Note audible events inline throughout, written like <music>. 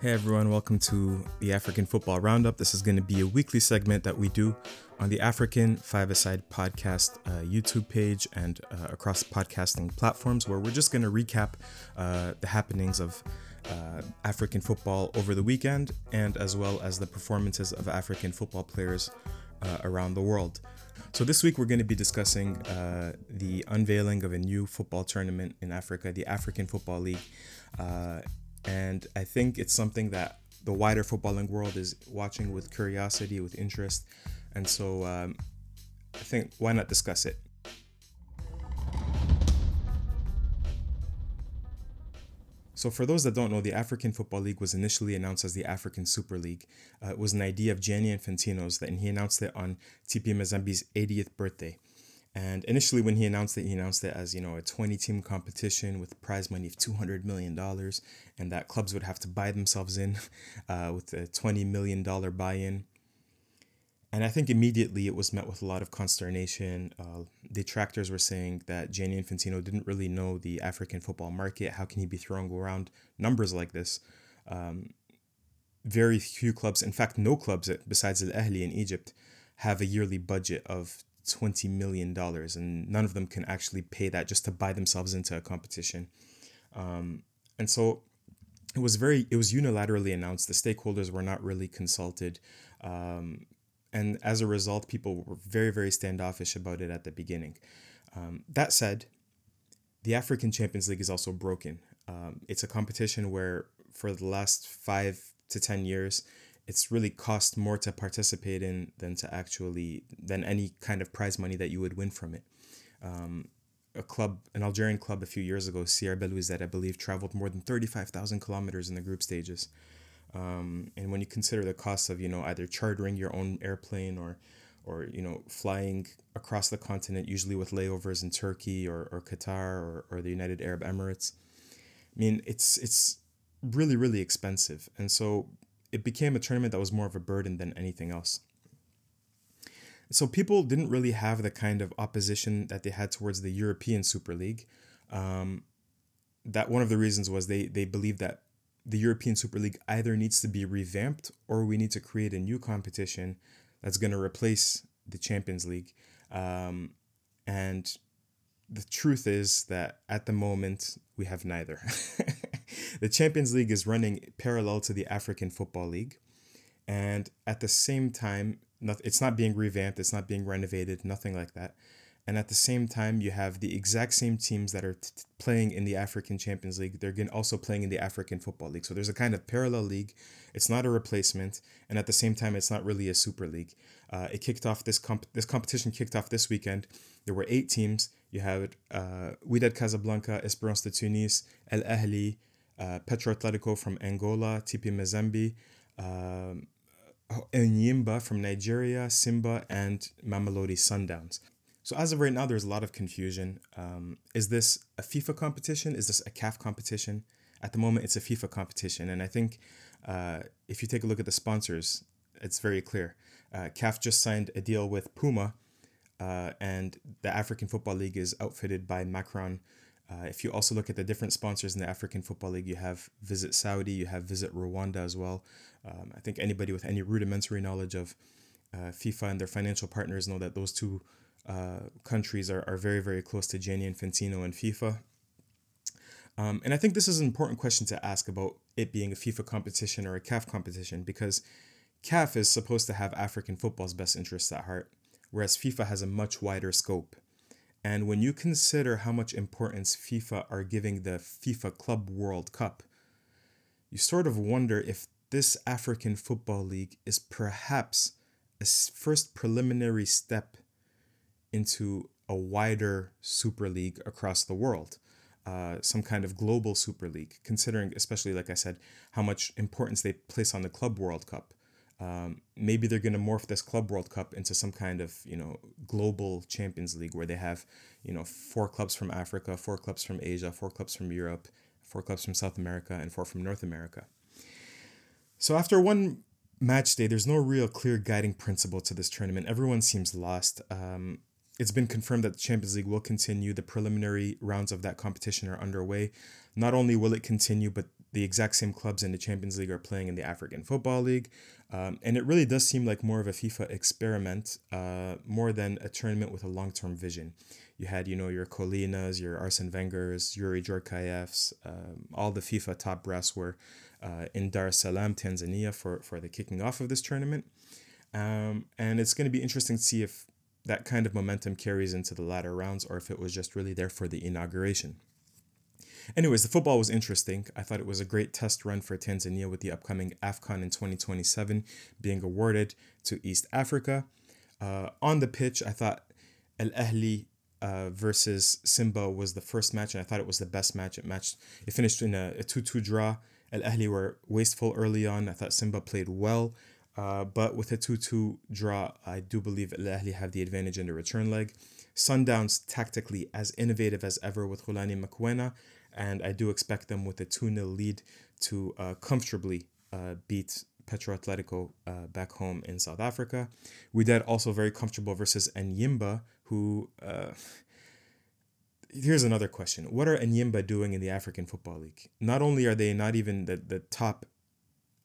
Hey everyone, welcome to the African Football Roundup. This is going to be a weekly segment that we do on the African Five Aside podcast uh, YouTube page and uh, across podcasting platforms, where we're just going to recap uh, the happenings of uh, African football over the weekend and as well as the performances of African football players uh, around the world. So, this week we're going to be discussing uh, the unveiling of a new football tournament in Africa, the African Football League and I think it's something that the wider footballing world is watching with curiosity, with interest, and so um, I think why not discuss it? So, for those that don't know, the African Football League was initially announced as the African Super League. Uh, it was an idea of Gianni Infantino's, that, and he announced it on TP Mazembe's 80th birthday. And initially, when he announced it, he announced it as you know a 20 team competition with prize money of 200 million dollars, and that clubs would have to buy themselves in <laughs> uh, with a 20 million dollar buy in. And I think immediately it was met with a lot of consternation. Uh, detractors were saying that Gianni Infantino didn't really know the African football market. How can he be throwing around numbers like this? Um, very few clubs, in fact, no clubs besides Al Ahly in Egypt, have a yearly budget of $20 million and none of them can actually pay that just to buy themselves into a competition. Um, and so it was very it was unilaterally announced. The stakeholders were not really consulted. Um, and as a result people were very very standoffish about it at the beginning. Um, that said the african champions league is also broken. Um, it's a competition where for the last five to ten years it's really cost more to participate in than to actually than any kind of prize money that you would win from it. Um, a club, an Algerian club, a few years ago, CR Belouizdad, I believe, traveled more than thirty-five thousand kilometers in the group stages. Um, and when you consider the cost of you know either chartering your own airplane or or you know flying across the continent, usually with layovers in Turkey or, or Qatar or, or the United Arab Emirates, I mean it's it's really really expensive. And so it became a tournament that was more of a burden than anything else. So people didn't really have the kind of opposition that they had towards the European Super League. Um, that one of the reasons was they they believed that the European Super League either needs to be revamped or we need to create a new competition that's going to replace the Champions League. Um, and the truth is that at the moment we have neither. <laughs> the Champions League is running parallel to the African Football League. And at the same time, it's not being revamped, it's not being renovated, nothing like that. And at the same time, you have the exact same teams that are t- playing in the African Champions League. They're also playing in the African Football League. So there's a kind of parallel league. It's not a replacement, and at the same time, it's not really a super league. Uh, it kicked off this comp- this competition kicked off this weekend. There were eight teams. You had uh, Wydad Casablanca, Esperance de Tunis, El Ahly, uh, Petro Atletico from Angola, TP Mazembe, um, Enyimba from Nigeria, Simba, and Mamelodi Sundowns. So as of right now, there's a lot of confusion. Um, is this a FIFA competition? Is this a CAF competition? At the moment, it's a FIFA competition, and I think uh, if you take a look at the sponsors, it's very clear. Uh, CAF just signed a deal with Puma, uh, and the African Football League is outfitted by Macron uh, if you also look at the different sponsors in the African Football League, you have Visit Saudi, you have Visit Rwanda as well. Um, I think anybody with any rudimentary knowledge of uh, FIFA and their financial partners know that those two uh, countries are, are very, very close to Gianni Infantino and FIFA. Um, and I think this is an important question to ask about it being a FIFA competition or a CAF competition because CAF is supposed to have African football's best interests at heart, whereas FIFA has a much wider scope. And when you consider how much importance FIFA are giving the FIFA Club World Cup, you sort of wonder if this African Football League is perhaps a first preliminary step into a wider Super League across the world. Uh, some kind of global Super League, considering, especially like I said, how much importance they place on the Club World Cup um, maybe they're going to morph this Club World Cup into some kind of you know global Champions League where they have you know four clubs from Africa, four clubs from Asia, four clubs from Europe, four clubs from South America, and four from North America. So after one match day, there's no real clear guiding principle to this tournament. Everyone seems lost. Um, it's been confirmed that the Champions League will continue. The preliminary rounds of that competition are underway. Not only will it continue, but the exact same clubs in the Champions League are playing in the African Football League. Um, and it really does seem like more of a FIFA experiment, uh, more than a tournament with a long term vision. You had, you know, your Collinas, your Arsene Wenger's, Youri Djorkaeff's, um, all the FIFA top brass were uh, in Dar es Salaam, Tanzania, for, for the kicking off of this tournament. Um, and it's going to be interesting to see if that kind of momentum carries into the latter rounds or if it was just really there for the inauguration. Anyways, the football was interesting. I thought it was a great test run for Tanzania with the upcoming AFCON in 2027 being awarded to East Africa. Uh, on the pitch, I thought Al Ahli uh, versus Simba was the first match, and I thought it was the best match. It matched. It finished in a, a 2-2 draw. Al Ahli were wasteful early on. I thought Simba played well, uh, but with a 2-2 draw, I do believe Al Ahli have the advantage in the return leg. Sundowns tactically as innovative as ever with Rhulani Mokwena, and I do expect them with a 2 0 lead to uh, comfortably uh, beat Petro Atletico uh, back home in South Africa. Wydad also very comfortable versus Enyimba, who. Uh, here's another question. What are Enyimba doing in the African Football League? Not only are they not even the, the top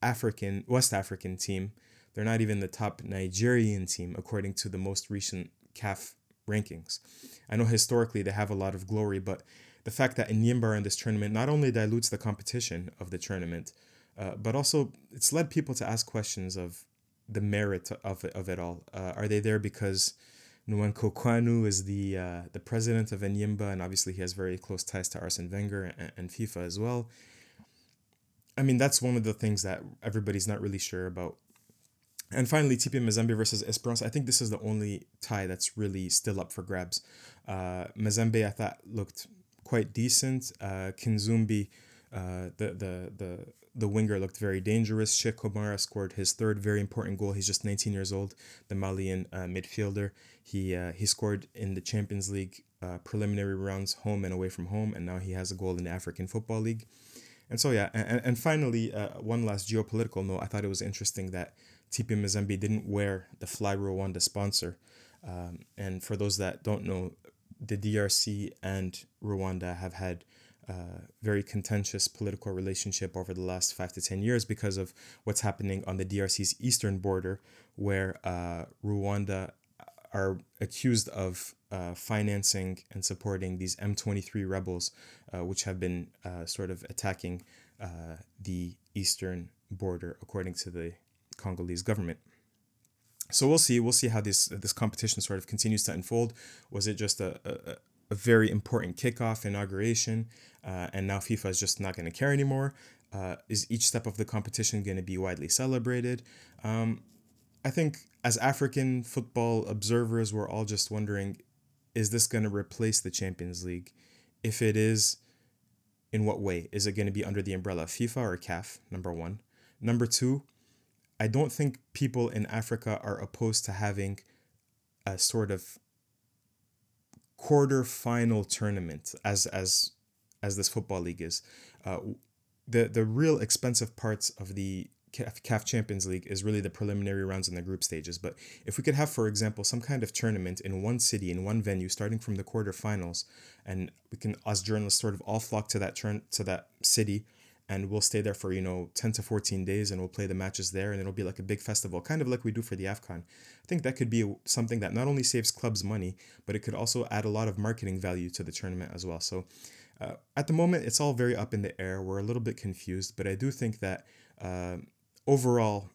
African, West African team, they're not even the top Nigerian team, according to the most recent CAF rankings. I know historically they have a lot of glory, but the fact that Enyimba in this tournament not only dilutes the competition of the tournament, uh, but also it's led people to ask questions of the merit of it, of it all. Uh, are they there because Nwankwo Kanu is the uh, the president of Enyimba, and obviously he has very close ties to Arsene Wenger and, and FIFA as well. I mean, that's one of the things that everybody's not really sure about. And finally, TP Mazembe versus Esperance. I think this is the only tie that's really still up for grabs. Uh, Mazembe, I thought, looked quite decent. Uh, Kinzumbi, uh, the the the the winger looked very dangerous. Cheikh Komara scored his third very important goal. He's just 19 years old, the Malian uh, midfielder. He uh, he scored in the Champions League uh, preliminary rounds, home and away from home, and now he has a goal in the African Football League. And so yeah, and, and finally, uh, one last geopolitical note. I thought it was interesting that TP Mazembe didn't wear the Fly Rwanda sponsor. Um, and for those that don't know, the DRC and Rwanda have had uh, very contentious political relationship over the last five to 10 years because of what's happening on the DRC's eastern border, where uh, Rwanda are accused of uh, financing and supporting these M23 rebels, uh, which have been uh, sort of attacking the eastern border, according to the Congolese government so we'll see. We'll see how this this competition sort of continues to unfold. Was it just a, a, a very important kickoff inauguration, uh, and now FIFA is just not going to care anymore? Uh, is each step of the competition going to be widely celebrated? Um, I think as African football observers, we're all just wondering: Is this going to replace the Champions League? If it is, in what way? Is it going to be under the umbrella of FIFA or CAF? Number one. Number two, I don't think people in Africa are opposed to having a sort of quarter final tournament as as as this football league is. Uh, the the real expensive parts of the CAF Champions League is really the preliminary rounds and the group stages. But if we could have, for example, some kind of tournament in one city, in one venue, starting from the quarterfinals, and we can, as journalists, sort of all flock to that turn to that city and we'll stay there for you know 10 to 14 days and we'll play the matches there and it'll be like a big festival kind of like we do for the afcon. I think that could be something that not only saves clubs money but it could also add a lot of marketing value to the tournament as well. So uh, at the moment it's all very up in the air. We're a little bit confused but i do think that uh, overall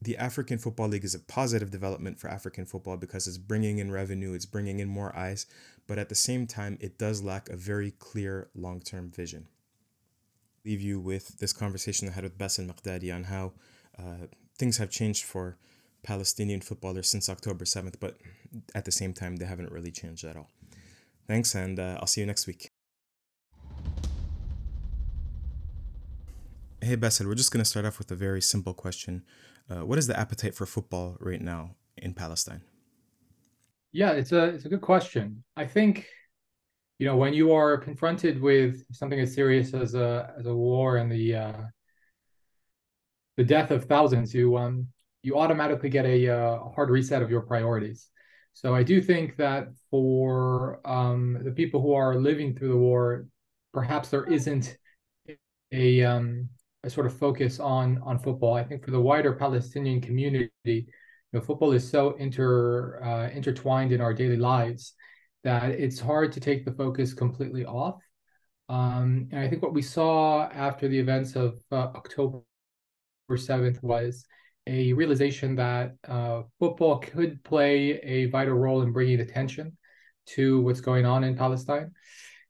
the African Football League is a positive development for African football because it's bringing in revenue, it's bringing in more eyes, but at the same time, it does lack a very clear long term vision leave you with this conversation I had with Bassil Mikdadi on how uh, things have changed for Palestinian footballers since October 7th, but at the same time, they haven't really changed at all. Thanks, and uh, I'll see you next week. Hey, Bassel, we're just going to start off with a very simple question. Uh, what is the appetite for football right now in Palestine? Yeah, it's a it's a good question. I think you know, when you are confronted with something as serious as a as a war and the uh, the death of thousands, you um you automatically get a, uh, hard reset of your priorities. So I do think that for um, the people who are living through the war, perhaps there isn't a um, a sort of focus on on football. I think for the wider Palestinian community, you know, football is so inter uh, intertwined in our daily lives that it's hard to take the focus completely off. Um, and I think what we saw after the events of uh, October 7th was a realization that uh, football could play a vital role in bringing attention to what's going on in Palestine.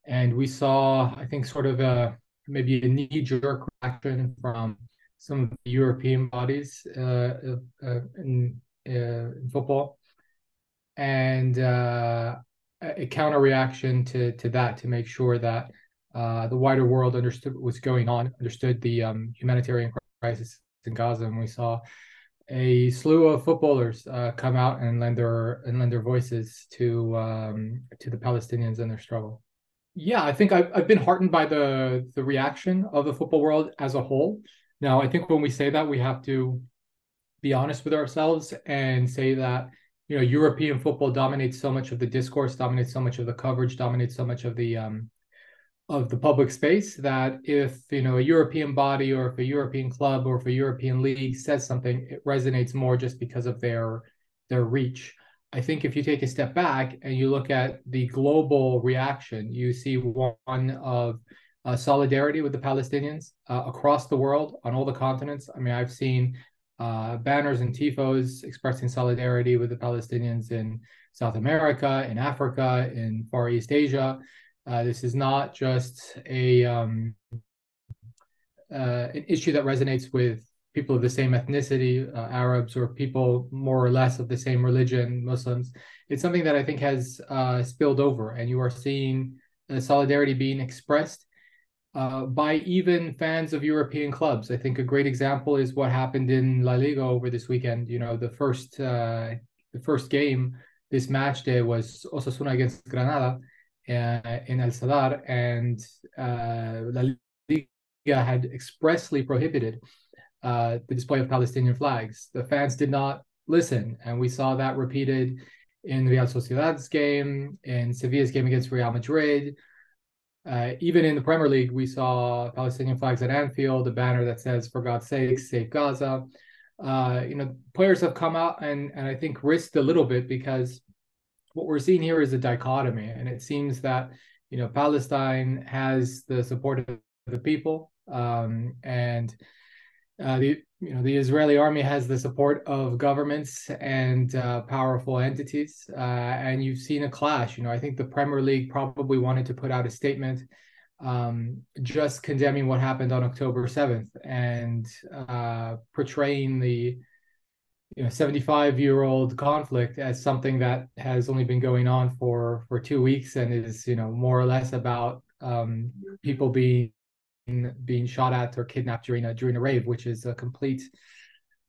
And we saw, I think, sort of a maybe a knee jerk reaction from some of the European bodies uh, uh, in, uh, in, football. And uh, a counter reaction to, to that to make sure that uh, the wider world understood what's going on, understood the um, humanitarian crisis in Gaza, and we saw a slew of footballers uh, come out and lend their and lend their voices to um, to the Palestinians and their struggle. Yeah, I think I've, I've been heartened by the the reaction of the football world as a whole. Now, I think when we say that, we have to be honest with ourselves and say that you know European football dominates so much of the discourse, dominates so much of the coverage, dominates so much of the um, of the public space that if you know a European body or if a European club or if a European league says something, it resonates more just because of their their reach. I think if you take a step back and you look at the global reaction, you see one of uh, solidarity with the Palestinians uh, across the world on all the continents. I mean, I've seen uh, banners and tifos expressing solidarity with the Palestinians in South America, in Africa, in Far East Asia. Uh, this is not just a um, uh, an issue that resonates with people of the same ethnicity, uh, Arabs, or people more or less of the same religion, Muslims. It's something that I think has uh, spilled over, and you are seeing solidarity being expressed uh, by even fans of European clubs. I think a great example is what happened in La Liga over this weekend. You know, the first uh, the first game this match day was Osasuna against Granada uh, in El Sadar, and uh, La Liga had expressly prohibited uh, the display of Palestinian flags. The fans did not listen, and we saw that repeated in Real Sociedad's game, in Sevilla's game against Real Madrid. Uh, even in the Premier League, we saw Palestinian flags at Anfield, a banner that says, "For God's sake, save Gaza." Uh, you know, players have come out and and I think risked a little bit because what we're seeing here is a dichotomy, and it seems that you know Palestine has the support of the people, um, and uh, the you know the Israeli army has the support of governments and uh, powerful entities, uh, and you've seen a clash. You know, I think the Premier League probably wanted to put out a statement um, just condemning what happened on October seventh and uh, portraying the you know 75 year old conflict as something that has only been going on for for two weeks and is you know more or less about um, people being being shot at or kidnapped during a during a rave which is a complete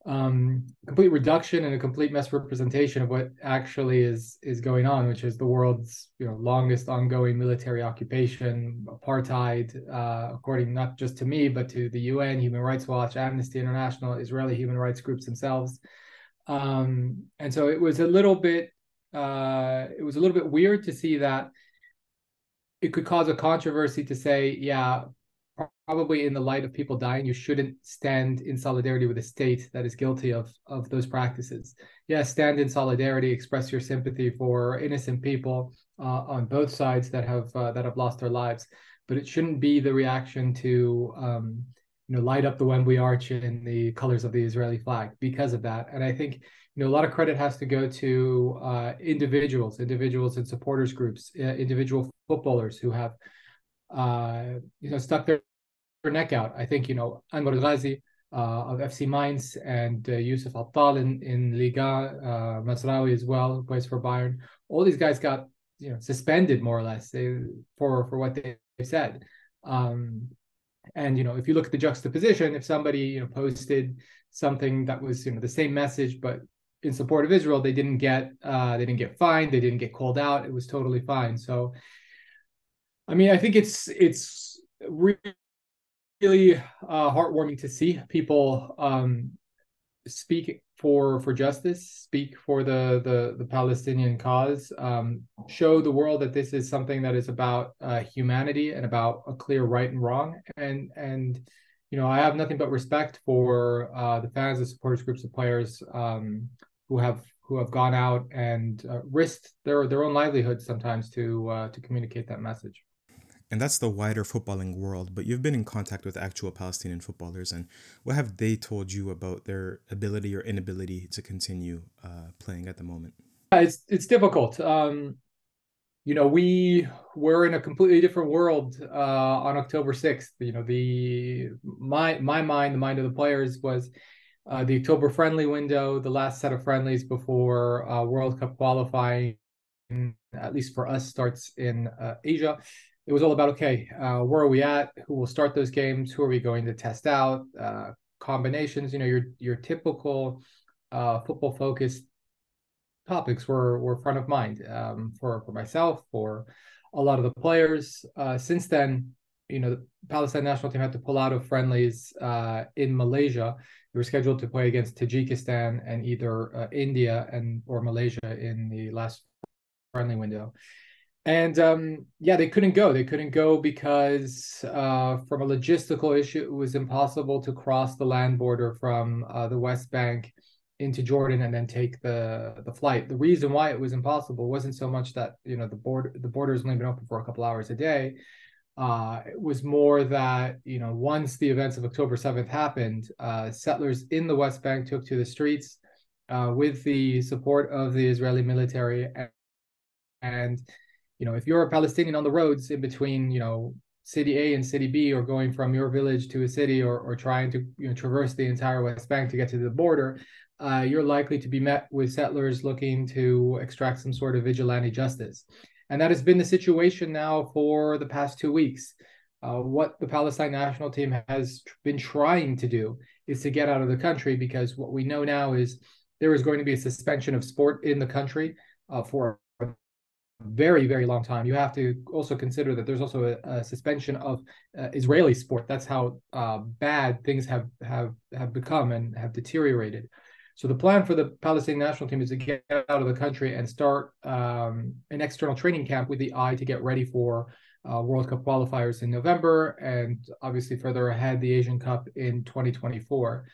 um, complete reduction and a complete misrepresentation of what actually is is going on, which is the world's you know longest ongoing military occupation, apartheid, uh, according not just to me but to the UN, Human Rights Watch, Amnesty International, Israeli human rights groups themselves. Um, and so it was a little bit uh, it was a little bit weird to see that it could cause a controversy to say, yeah, probably in the light of people dying, you shouldn't stand in solidarity with a state that is guilty of of those practices. Yeah, stand in solidarity, express your sympathy for innocent people uh, on both sides that have uh, that have lost their lives, but it shouldn't be the reaction to um, you know light up the Wembley Arch in the colors of the Israeli flag because of that. And I think you know a lot of credit has to go to uh, individuals, individuals and supporters groups, uh, individual footballers who have uh, you know stuck their, their neck out. I think you know Anwar Ghazi uh, of FC Mainz and uh, Youcef Atal in in Liga, uh, Mazraoui as well, plays for Bayern. All these guys got you know suspended more or less they, for for what they said. Um, and you know, if you look at the juxtaposition, if somebody you know posted something that was you know the same message but in support of Israel, they didn't get uh, they didn't get fined, they didn't get called out. It was totally fine. So, I mean, I think it's it's really, uh, heartwarming to see people um, speak for for justice, speak for the the, the Palestinian cause, um, show the world that this is something that is about uh, humanity and about a clear right and wrong. And and you know, I have nothing but respect for uh, the fans, the supporters, groups of players um, who have who have gone out and uh, risked their their own livelihood sometimes to uh, to communicate that message and that's the wider footballing world. But you've been in contact with actual Palestinian footballers, and what have they told you about their ability or inability to continue uh, playing at the moment? It's it's difficult. Um, you know, we were in a completely different world uh, on October sixth. You know, the my my mind, the mind of the players was. Uh, the October friendly window, the last set of friendlies before uh, World Cup qualifying, at least for us, starts in uh, Asia it was all about okay, uh, where are we at? Who will start those games? Who are we going to test out? Uh, combinations. You know, your your typical uh, football focused topics were were front of mind um, for for myself, for a lot of the players. Uh, since then, you know, the Palestine national team had to pull out of friendlies uh, in Malaysia. They were scheduled to play against Tajikistan and either uh, India and or Malaysia in the last friendly window and um, yeah, they couldn't go. They couldn't go because uh, from a logistical issue, it was impossible to cross the land border from uh, the West Bank into Jordan and then take the the flight. The reason why it was impossible wasn't so much that you know the border the border's only been open for a couple hours a day. Uh, it was more that you know once the events of October seventh happened, uh, settlers in the West Bank took to the streets uh, with the support of the Israeli military and, and you know, if you're a Palestinian on the roads in between, you know, city A and city B, or going from your village to a city, or or trying to you know traverse the entire West Bank to get to the border, uh, you're likely to be met with settlers looking to extract some sort of vigilante justice, and that has been the situation now for the past two weeks. Uh, what the Palestine national team has been trying to do is to get out of the country because what we know now is there is going to be a suspension of sport in the country uh, for very very long time. You have to also consider that there's also a, a suspension of uh, israeli sport. That's how uh, bad things have have have become and have deteriorated. So the plan for the palestinian national team is to get out of the country and start um, an external training camp with the eye to get ready for uh, world cup qualifiers in november and obviously further ahead the asian cup in 2024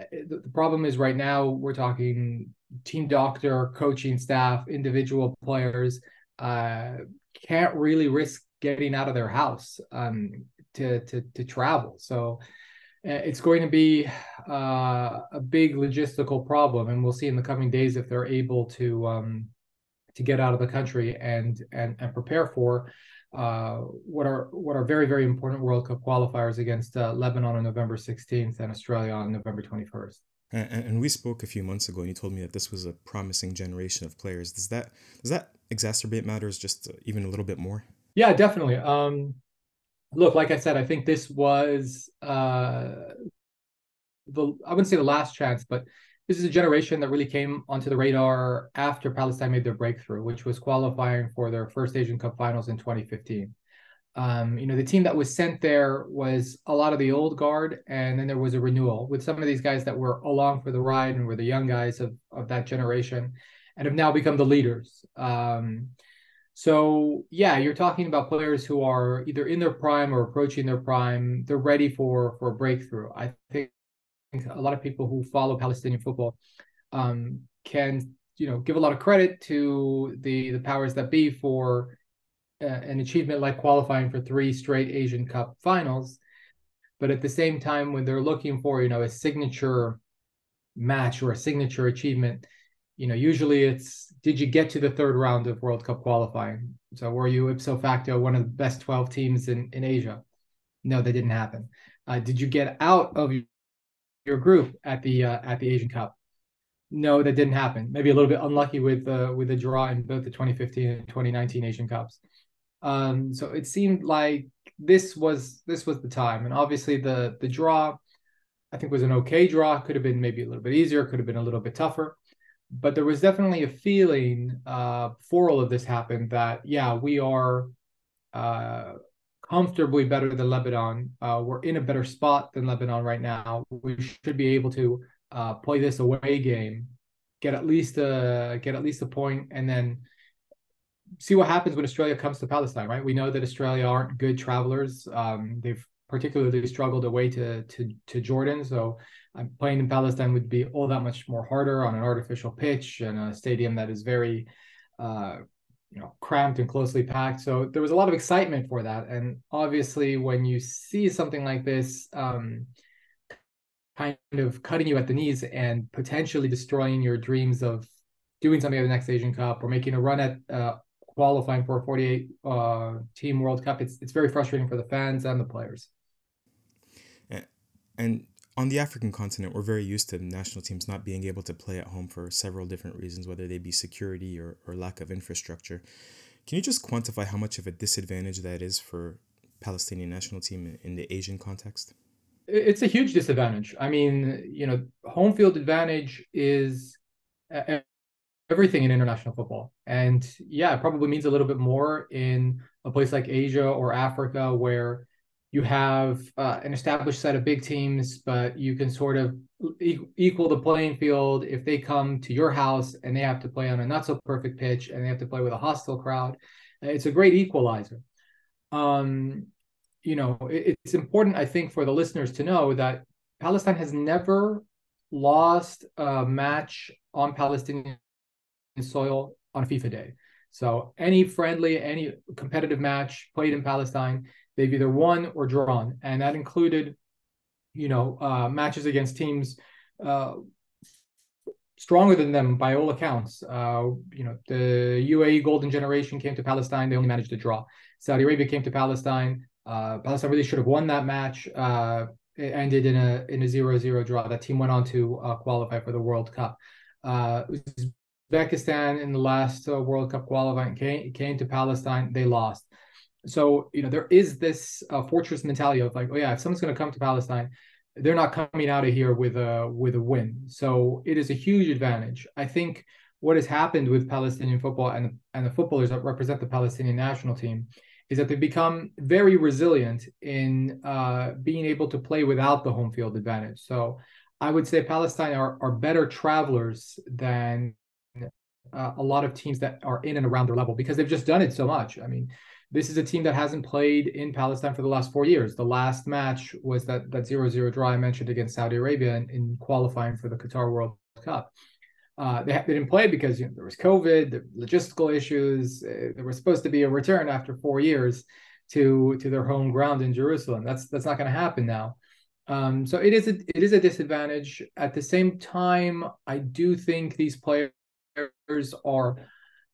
uh, the, the problem is right now we're talking team doctor coaching staff individual players uh, can't really risk getting out of their house um, to, to, to travel. So uh, it's going to be uh, a big logistical problem, and we'll see in the coming days if they're able to um, to get out of the country and and and prepare for uh, what are what are very very important World Cup qualifiers against uh, Lebanon on November 16th and Australia on November 21st. And, and we spoke a few months ago, and you told me that this was a promising generation of players. Does that does that exacerbate matters just even a little bit more? Yeah, definitely. Um, look, like I said, I think this was uh, the I wouldn't say the last chance, but this is a generation that really came onto the radar after Palestine made their breakthrough, which was qualifying for their first Asian Cup finals in 2015. Um, you know, the team that was sent there was a lot of the old guard, and then there was a renewal with some of these guys that were along for the ride and were the young guys of, of that generation and have now become the leaders. Um, so yeah, you're talking about players who are either in their prime or approaching their prime. They're ready for for a breakthrough. I think a lot of people who follow Palestinian football um, can you know give a lot of credit to the the powers that be for uh, an achievement like qualifying for three straight Asian Cup finals. But at the same time, when they're looking for you know a signature match or a signature achievement, you know usually it's did you get to the third round of World Cup qualifying? So were you ipso facto one of the best twelve teams in in Asia? No, that didn't happen. Uh, did you get out of your group at the uh, at the Asian Cup? No, that didn't happen. Maybe a little bit unlucky with uh, with the draw in both the 2015 and 2019 Asian Cups. Um, so it seemed like this was this was the time, and obviously the the draw, I think was an okay draw. Could have been maybe a little bit easier. Could have been a little bit tougher, but there was definitely a feeling uh, before all of this happened that yeah, we are uh, comfortably better than Lebanon. Uh, we're in a better spot than Lebanon right now. We should be able to uh, play this away game, get at least a get at least a point, and then see what happens when Australia comes to Palestine. Right? We know that Australia aren't good travelers. Um, they've particularly struggled away to to to Jordan, so um, playing in Palestine would be all that much more harder on an artificial pitch and a stadium that is very uh, you know cramped and closely packed so there was a lot of excitement for that and obviously when you see something like this um, kind of cutting you at the knees and potentially destroying your dreams of doing something at the next asian cup or making a run at uh, qualifying for a 48 uh, team world cup it's, it's very frustrating for the fans and the players and on the African continent, we're very used to national teams not being able to play at home for several different reasons, whether they be security or, or lack of infrastructure. Can you just quantify how much of a disadvantage that is for Palestinian national team in the Asian context? It's a huge disadvantage. I mean, you know, home field advantage is everything in international football. And yeah, it probably means a little bit more in a place like Asia or Africa where you have uh, an established set of big teams, but you can sort of e- equal the playing field if they come to your house and they have to play on a not so perfect pitch and they have to play with a hostile crowd. It's a great equalizer. Um, you know, it, it's important, I think, for the listeners to know that Palestine has never lost a match on Palestinian soil on FIFA Day. So any friendly, any competitive match played in Palestine They've either won or drawn, and that included, you know, uh, matches against teams uh, stronger than them by all accounts. Uh, you know, the UAE Golden Generation came to Palestine; they only managed to draw. Saudi Arabia came to Palestine. Uh, Palestine really should have won that match. Uh, it ended in a in a zero zero draw. That team went on to uh, qualify for the World Cup. Uzbekistan in the last World Cup qualifying came, came to Palestine. They lost. So you know there is this uh, fortress mentality of like oh yeah if someone's going to come to palestine they're not coming out of here with a with a win. So it is a huge advantage. I think what has happened with palestinian football and and the footballers that represent the palestinian national team is that they've become very resilient in uh, being able to play without the home field advantage. So i would say palestine are, are better travelers than uh, a lot of teams that are in and around their level because they've just done it so much i mean this is a team that hasn't played in Palestine for the last four years. The last match was that that zero zero draw I mentioned against Saudi Arabia in, in qualifying for the Qatar World Cup. Uh, they, they, didn't play because you know, there was COVID, the logistical issues. Uh, there was supposed to be a return after four years to to their home ground in Jerusalem. That's that's not going to happen now. Um, so it is a it is a disadvantage. At the same time, I do think these players are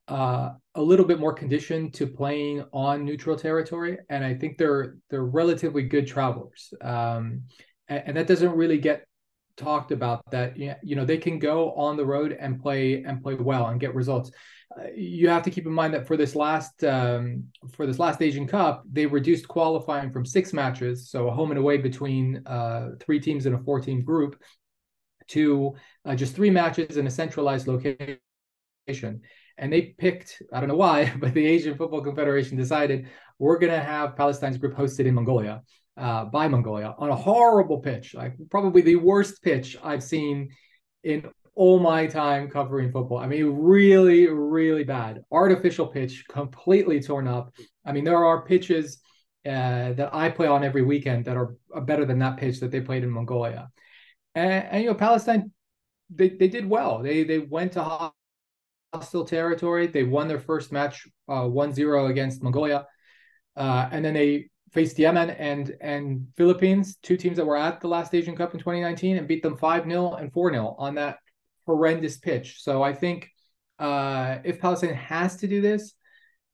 uh, a little bit more conditioned to playing on neutral territory, and I think they're they're relatively good travelers. Um, and, and, that doesn't really get talked about. That you know they can go on the road and play and play well and get results. Uh, you have to keep in mind that for this last um, for this last Asian Cup, they reduced qualifying from six matches, so a home and away between uh, three teams in a four-team group, to uh, just three matches in a centralized location and they picked i don't know why <laughs> but the asian football confederation decided we're going to have palestine's group hosted in mongolia uh, by mongolia on a horrible pitch like probably the worst pitch i've seen in all my time covering football. I mean really really bad. Artificial pitch completely torn up. I mean there are pitches uh, that i play on every weekend that are, better than that pitch that they played in mongolia. And, and you know palestine they, they did well. They they went to hostile territory. They won their first match uh, 1-0 against Mongolia. Uh, and then they faced Yemen and and Philippines, two teams that were at the last Asian Cup in 2019 and beat them 5-0 and 4-0 on that horrendous pitch. So I think uh, if Palestine has to do this,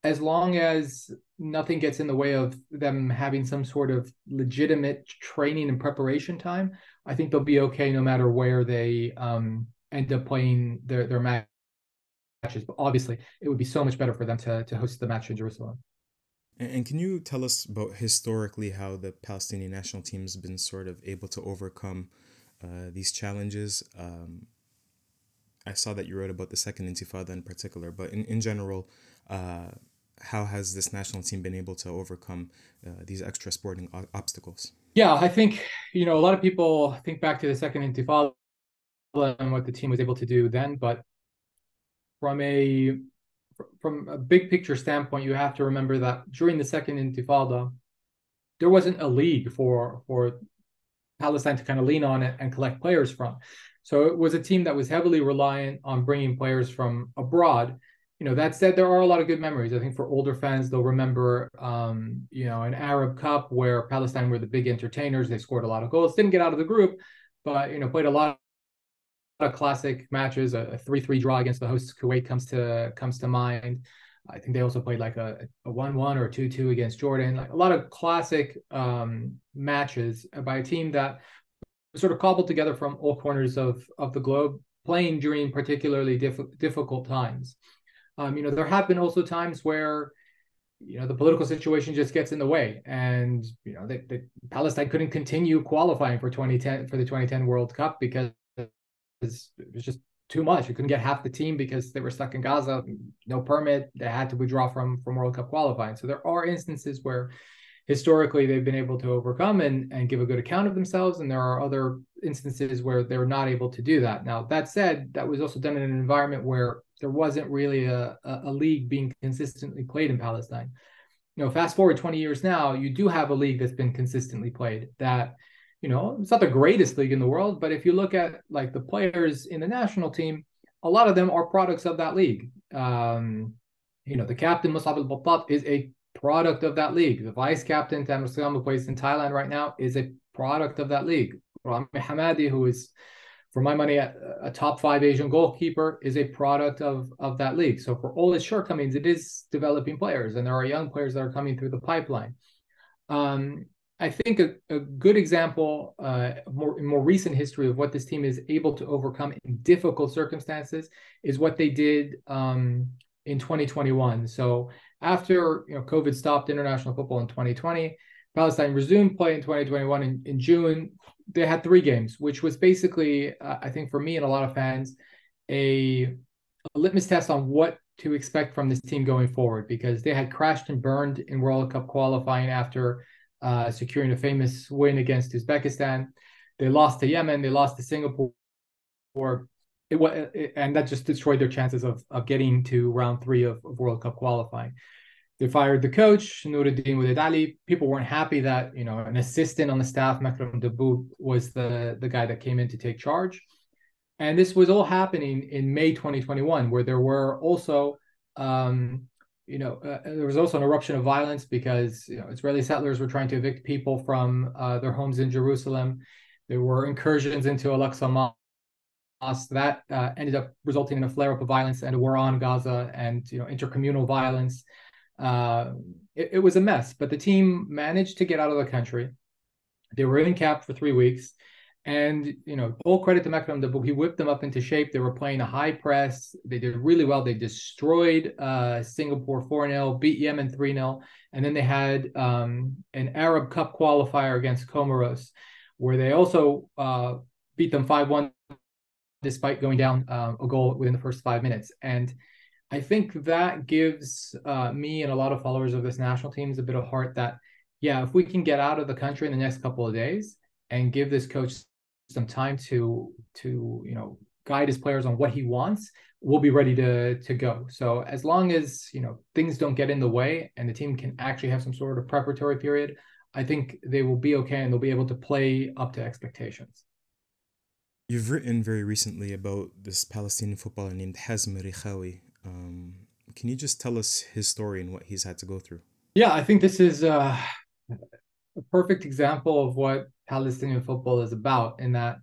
as long as nothing gets in the way of them having some sort of legitimate training and preparation time, I think they'll be okay no matter where they um, end up playing their, their match matches, but obviously it would be so much better for them to, to host the match in Jerusalem. And can you tell us about historically how the Palestinian national team has been sort of able to overcome uh, these challenges? Um, I saw that you wrote about the second intifada in particular, but in, in general, uh, how has this national team been able to overcome uh, these extra sporting o- obstacles? Yeah, I think, you know, a lot of people think back to the second intifada and what the team was able to do then, but from a from a big picture standpoint, you have to remember that during the second Intifada, there wasn't a league for for Palestine to kind of lean on it and collect players from. So it was a team that was heavily reliant on bringing players from abroad. You know, that said, there are a lot of good memories. I think for older fans, they'll remember, um, you know, an Arab Cup where Palestine were the big entertainers. They scored a lot of goals, didn't get out of the group, but you know, played a lot of classic matches. A three-three draw against the hosts Kuwait comes to comes to mind. I think they also played like a, a 1-1 or 2-2 against Jordan. Like a lot of classic um, matches by a team that sort of cobbled together from all corners of of the globe, playing during particularly diff- difficult times. Um, you know, there have been also times where you know the political situation just gets in the way, and you know, the Palestine couldn't continue qualifying for 2010 for the 2010 World Cup because it was just too much. You couldn't get half the team because they were stuck in Gaza, no permit. They had to withdraw from from World Cup qualifying. So there are instances where historically they've been able to overcome and, and give a good account of themselves. And there are other instances where they're not able to do that. Now, that said, that was also done in an environment where there wasn't really a, a league being consistently played in Palestine. You know, fast forward 20 years now, you do have a league that's been consistently played that, you know, it's not the greatest league in the world, but if you look at like the players in the national team, a lot of them are products of that league. Um, you know, the captain Musab al is a product of that league. The vice captain, Tamer Seyam, who plays in Thailand right now, is a product of that league. Rami Hamadeh, who is, for my money, a, a, top five Asian goalkeeper, is a product of, of that league. So for all its shortcomings, it is developing players, and there are young players that are coming through the pipeline. Um, I think a, a good example, uh, more more recent history of what this team is able to overcome in difficult circumstances is what they did um, in 2021. So after you know COVID stopped international football in 2020, Palestine resumed play in 2021 in, in June. They had three games, which was basically, uh, I think, for me and a lot of fans, a, a litmus test on what to expect from this team going forward because they had crashed and burned in World Cup qualifying after uh, securing a famous win against Uzbekistan. They lost to Yemen, they lost to Singapore, it, it, and that just destroyed their chances of, of getting to round three of, of World Cup qualifying. They fired the coach, Nuruddin Ali. People weren't happy that you know an assistant on the staff, Makram Dabbou, was the the guy that came in to take charge. And this was all happening in May 2021, where there were also, um, you know, uh, there was also an eruption of violence because you know Israeli settlers were trying to evict people from uh, their homes in Jerusalem. There were incursions into Al-Aqsa Mosque that uh, ended up resulting in a flare up of violence and a war on Gaza and you know intercommunal violence. Uh, it, it, was a mess, but the team managed to get out of the country. They were in cap for three weeks, and you know all credit to Makram Dabbou He whipped them up into shape. They were playing a high press. They did really well. They destroyed uh, Singapore four 0 beat Yemen three 0 and then they had um, an Arab Cup qualifier against Comoros, where they also uh, beat them five one despite going down uh, a goal within the first five minutes. And I think that gives uh, me and a lot of followers of this national teams a bit of heart that, yeah, if we can get out of the country in the next couple of days and give this coach some time to to you know guide his players on what he wants, we'll be ready to to go. So as long as you know things don't get in the way and the team can actually have some sort of preparatory period, I think they will be okay and they'll be able to play up to expectations. You've written very recently about this Palestinian footballer named Hazm Rikhawi. Um, can you just tell us his story and what he's had to go through? Yeah, I think this is uh, a perfect example of what Palestinian football is about, in that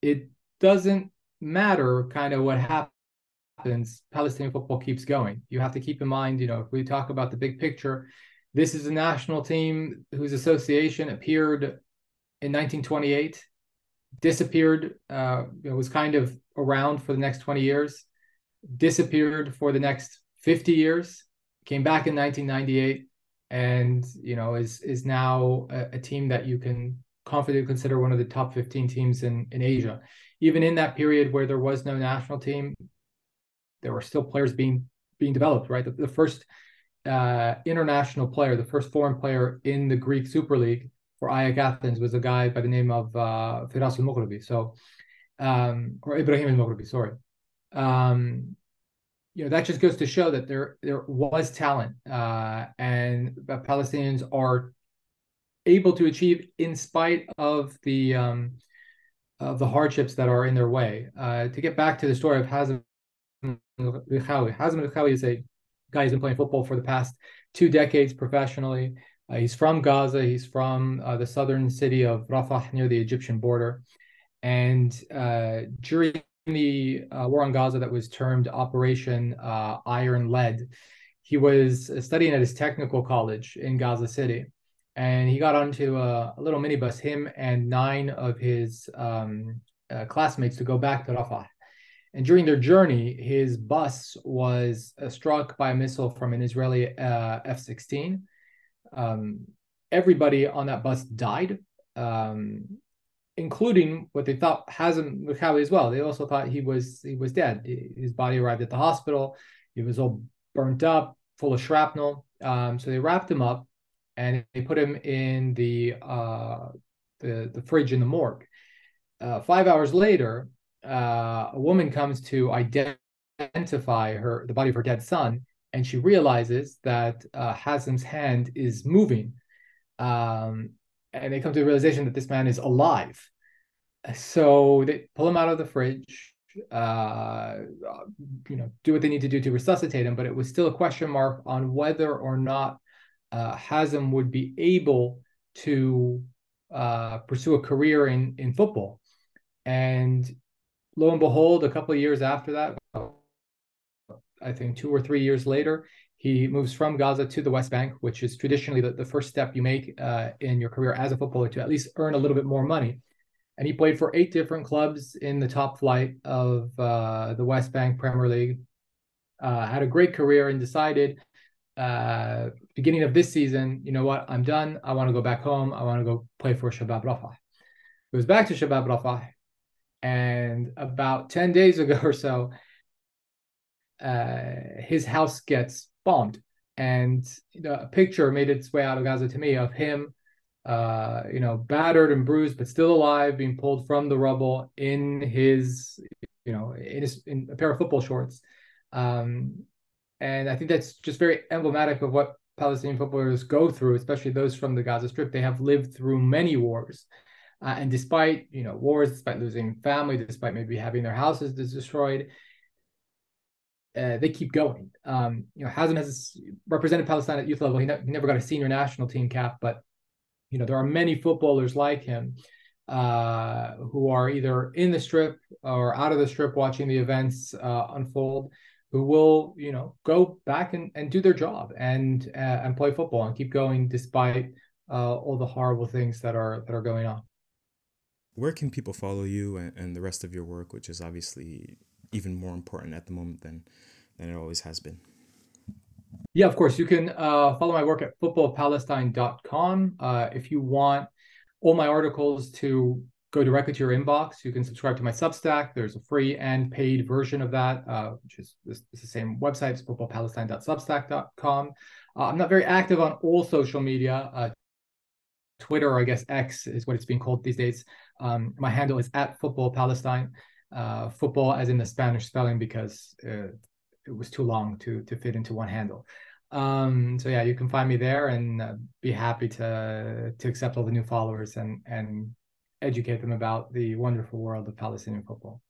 it doesn't matter kind of what happens. Palestinian football keeps going. You have to keep in mind, you know, if we talk about the big picture, this is a national team whose association appeared in 1928 disappeared, uh, it was kind of around for the next 20 years, disappeared for the next 50 years, came back in 1998, and you know is is now a, a team that you can confidently consider one of the top 15 teams in in Asia. Even in that period where there was no national team, there were still players being being developed. Right, the, the first uh, international player, the first foreign player in the Greek Super League for AEK Athens was a guy by the name of uh, Firas al So um, or Ibrahim al-Maghribi, sorry. Um, you know that just goes to show that there there was talent, uh, and Palestinians are able to achieve in spite of the um, of the hardships that are in their way. Uh, to get back to the story of Hazem Richawi, Hazem Richawi is a guy who's been playing football for the past two decades professionally. Uh, he's from Gaza. He's from uh, the southern city of Rafah near the Egyptian border. And uh, during the uh, war on Gaza that was termed Operation uh, Iron Lead, he was studying at his technical college in Gaza City. And he got onto a, a little minibus, him and nine of his um, uh, classmates, to go back to Rafah. And during their journey, his bus was struck by a missile from an Israeli F 16 um, everybody on that bus died, um, including what they thought Hazem Richawi as well. They also thought he was he was dead. His body arrived at the hospital. He was all burnt up, full of shrapnel. Um, so they wrapped him up and they put him in the uh, the the fridge in the morgue. Uh, five hours later, uh, a woman comes to identify her the body of her dead son, and she realizes that uh, hand is moving. Um, and they come to the realization that this man is alive. So they pull him out of the fridge, uh, you know, do what they need to do to resuscitate him. But it was still a question mark on whether or not uh, Hazem would be able to uh, pursue a career in in football. And lo and behold, a couple of years after that, I think two or three years later, he moves from Gaza to the West Bank, which is traditionally the, the first step you make uh, in your career as a footballer to at least earn a little bit more money. And he played for eight different clubs in the top flight of uh, the West Bank Premier League. Uh, had a great career and decided uh, beginning of this season, you know what, I'm done. I want to go back home. I want to go play for Shabab Rafah. He was back to Shabab Rafah. And about 10 days ago <laughs> or so, uh, his house gets bombed, and you know, a picture made its way out of Gaza to me of him, uh, you know, battered and bruised but still alive, being pulled from the rubble in his, you know, in his in a pair of football shorts, um, and I think that's just very emblematic of what Palestinian footballers go through, especially those from the Gaza Strip. They have lived through many wars. Uh, and despite you know wars, despite losing family, despite maybe having their houses destroyed, uh, they keep going. Um, you know, Hazem has represented Palestine at youth level. He, ne- he, never got a senior national team cap, but you know there are many footballers like him uh, who are either in the strip or out of the strip watching the events uh, unfold, who will you know go back and, and do their job and uh, and play football and keep going despite uh, all the horrible things that are that are going on. Where can people follow you and, and the rest of your work, which is obviously even more important at the moment than than it always has been. Yeah, of course. You can uh, follow my work at footballpalestine.com. Uh, if you want all my articles to go directly to your inbox, you can subscribe to my Substack. There's a free and paid version of that, uh, which is the same website, it's footballpalestine.substack.com. Uh, I'm not very active on all social media. Uh, Twitter, I guess X is what it's being called these days. Um, my handle is at futbolpalestine uh, football as in the Spanish spelling because uh, it was too long to to fit into one handle. Um, so yeah, you can find me there and uh, be happy to to accept all the new followers and and educate them about the wonderful world of Palestinian football.